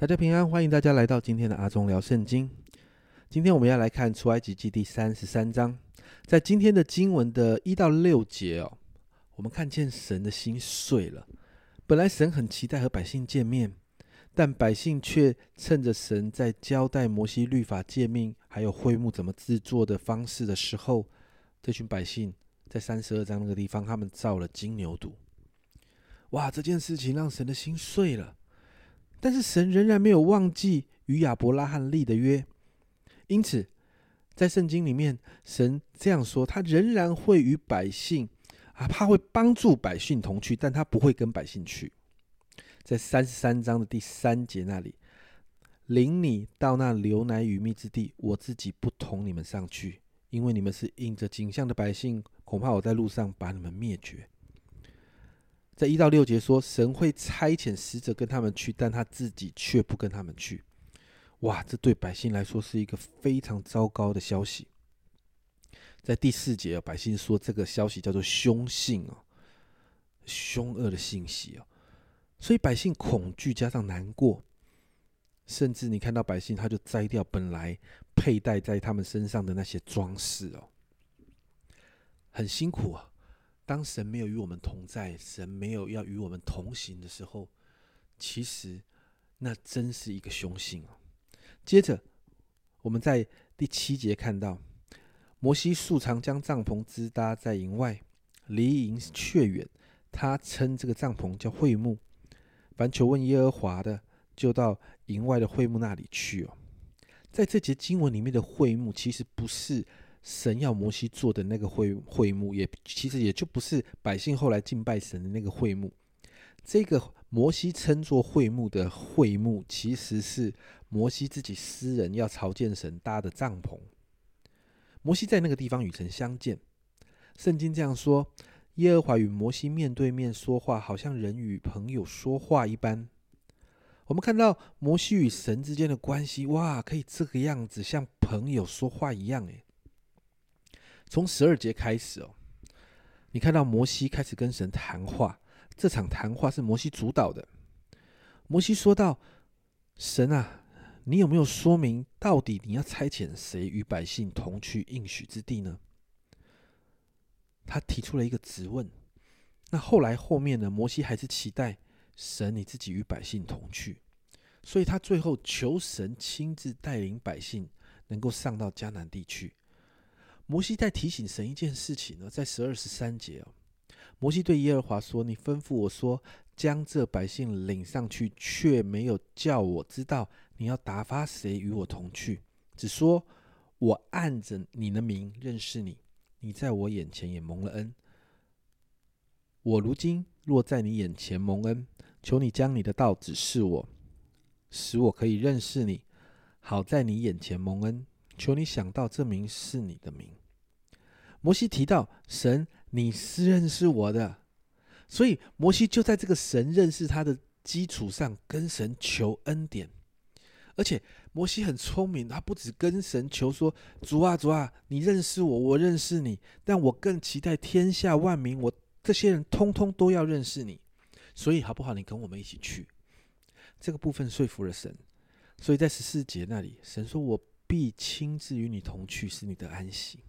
大家平安，欢迎大家来到今天的阿忠聊圣经。今天我们要来看出埃及记第三十三章，在今天的经文的一到六节哦，我们看见神的心碎了。本来神很期待和百姓见面，但百姓却趁着神在交代摩西律法诫命还有会幕怎么制作的方式的时候，这群百姓在三十二章那个地方，他们造了金牛犊。哇，这件事情让神的心碎了。但是神仍然没有忘记与亚伯拉罕立的约，因此在圣经里面，神这样说：他仍然会与百姓啊，他会帮助百姓同去，但他不会跟百姓去。在三十三章的第三节那里，领你到那流奶与蜜之地，我自己不同你们上去，因为你们是应着景象的百姓，恐怕我在路上把你们灭绝。在一到六节说，神会差遣使者跟他们去，但他自己却不跟他们去。哇，这对百姓来说是一个非常糟糕的消息。在第四节，百姓说这个消息叫做凶信哦，凶恶的信息哦，所以百姓恐惧加上难过，甚至你看到百姓他就摘掉本来佩戴在他们身上的那些装饰哦，很辛苦啊。当神没有与我们同在，神没有要与我们同行的时候，其实那真是一个凶性啊。接着，我们在第七节看到，摩西素常将帐篷支搭在营外，离营却远。他称这个帐篷叫会幕。凡求问耶和华的，就到营外的会幕那里去哦。在这节经文里面的会幕，其实不是。神要摩西做的那个会会幕，也其实也就不是百姓后来敬拜神的那个会幕。这个摩西称作会幕的会幕，其实是摩西自己私人要朝见神搭的帐篷。摩西在那个地方与神相见。圣经这样说：耶和华与摩西面对面说话，好像人与朋友说话一般。我们看到摩西与神之间的关系，哇，可以这个样子，像朋友说话一样，诶。从十二节开始哦，你看到摩西开始跟神谈话，这场谈话是摩西主导的。摩西说道：“神啊，你有没有说明到底你要差遣谁与百姓同去应许之地呢？”他提出了一个质问。那后来后面呢？摩西还是期待神你自己与百姓同去，所以他最后求神亲自带领百姓能够上到迦南地区。摩西在提醒神一件事情呢，在十二十三节哦，摩西对耶和华说：“你吩咐我说，将这百姓领上去，却没有叫我知道你要打发谁与我同去，只说我按着你的名认识你，你在我眼前也蒙了恩。我如今若在你眼前蒙恩，求你将你的道指示我，使我可以认识你，好在你眼前蒙恩。求你想到这名是你的名。”摩西提到神，你是认识我的，所以摩西就在这个神认识他的基础上，跟神求恩典。而且摩西很聪明，他不止跟神求说：“主啊，主啊，你认识我，我认识你，但我更期待天下万民，我这些人通通都要认识你。所以好不好？你跟我们一起去。”这个部分说服了神，所以在十四节那里，神说：“我必亲自与你同去，是你的安息。”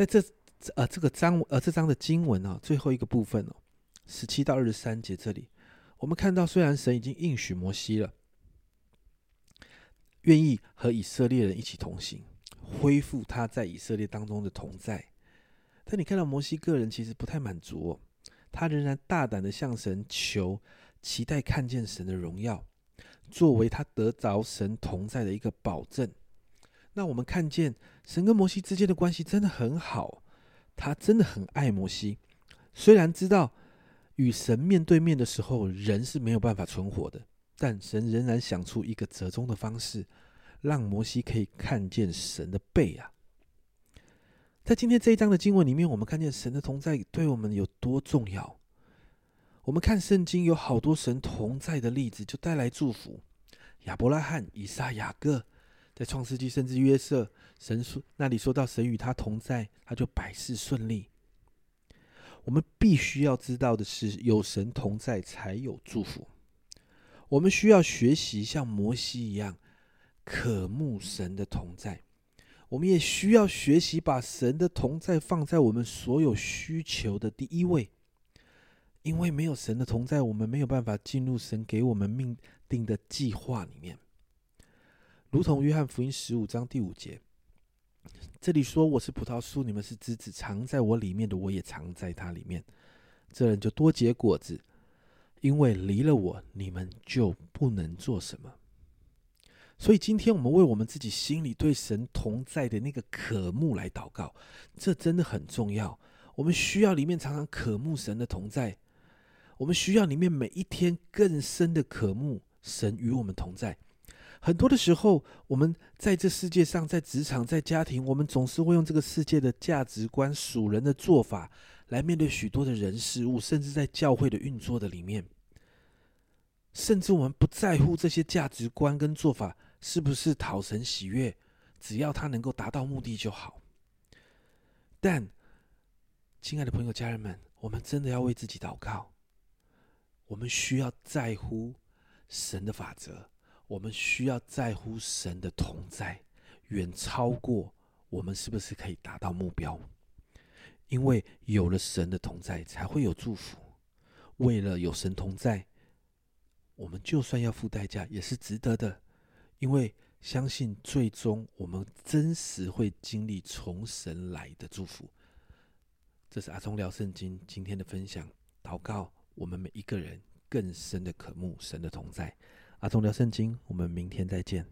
在这呃这个章呃这章的经文啊最后一个部分哦，十七到二十三节这里，我们看到虽然神已经应许摩西了，愿意和以色列人一起同行，恢复他在以色列当中的同在，但你看到摩西个人其实不太满足，哦，他仍然大胆的向神求，期待看见神的荣耀，作为他得着神同在的一个保证。那我们看见神跟摩西之间的关系真的很好，他真的很爱摩西。虽然知道与神面对面的时候人是没有办法存活的，但神仍然想出一个折中的方式，让摩西可以看见神的背啊。在今天这一章的经文里面，我们看见神的同在对我们有多重要。我们看圣经有好多神同在的例子，就带来祝福。亚伯拉罕、以撒、雅各。在创世纪，甚至约瑟，神说那里说到神与他同在，他就百事顺利。我们必须要知道的是，有神同在才有祝福。我们需要学习像摩西一样渴慕神的同在。我们也需要学习把神的同在放在我们所有需求的第一位。因为没有神的同在，我们没有办法进入神给我们命定的计划里面。如同约翰福音十五章第五节，这里说：“我是葡萄树，你们是枝子，藏在我里面的，我也藏在它里面。这人就多结果子，因为离了我，你们就不能做什么。”所以，今天我们为我们自己心里对神同在的那个渴慕来祷告，这真的很重要。我们需要里面常常渴慕神的同在。我们需要里面每一天更深的渴慕神与我们同在。很多的时候，我们在这世界上，在职场、在家庭，我们总是会用这个世界的价值观、属人的做法来面对许多的人事物，甚至在教会的运作的里面，甚至我们不在乎这些价值观跟做法是不是讨神喜悦，只要他能够达到目的就好。但，亲爱的朋友、家人们，我们真的要为自己祷告。我们需要在乎神的法则，我们需要在乎神的同在，远超过我们是不是可以达到目标。因为有了神的同在，才会有祝福。为了有神同在，我们就算要付代价，也是值得的。因为相信最终我们真实会经历从神来的祝福。这是阿忠聊圣经今天的分享，祷告。我们每一个人更深的渴慕神的同在。阿忠聊圣经，我们明天再见。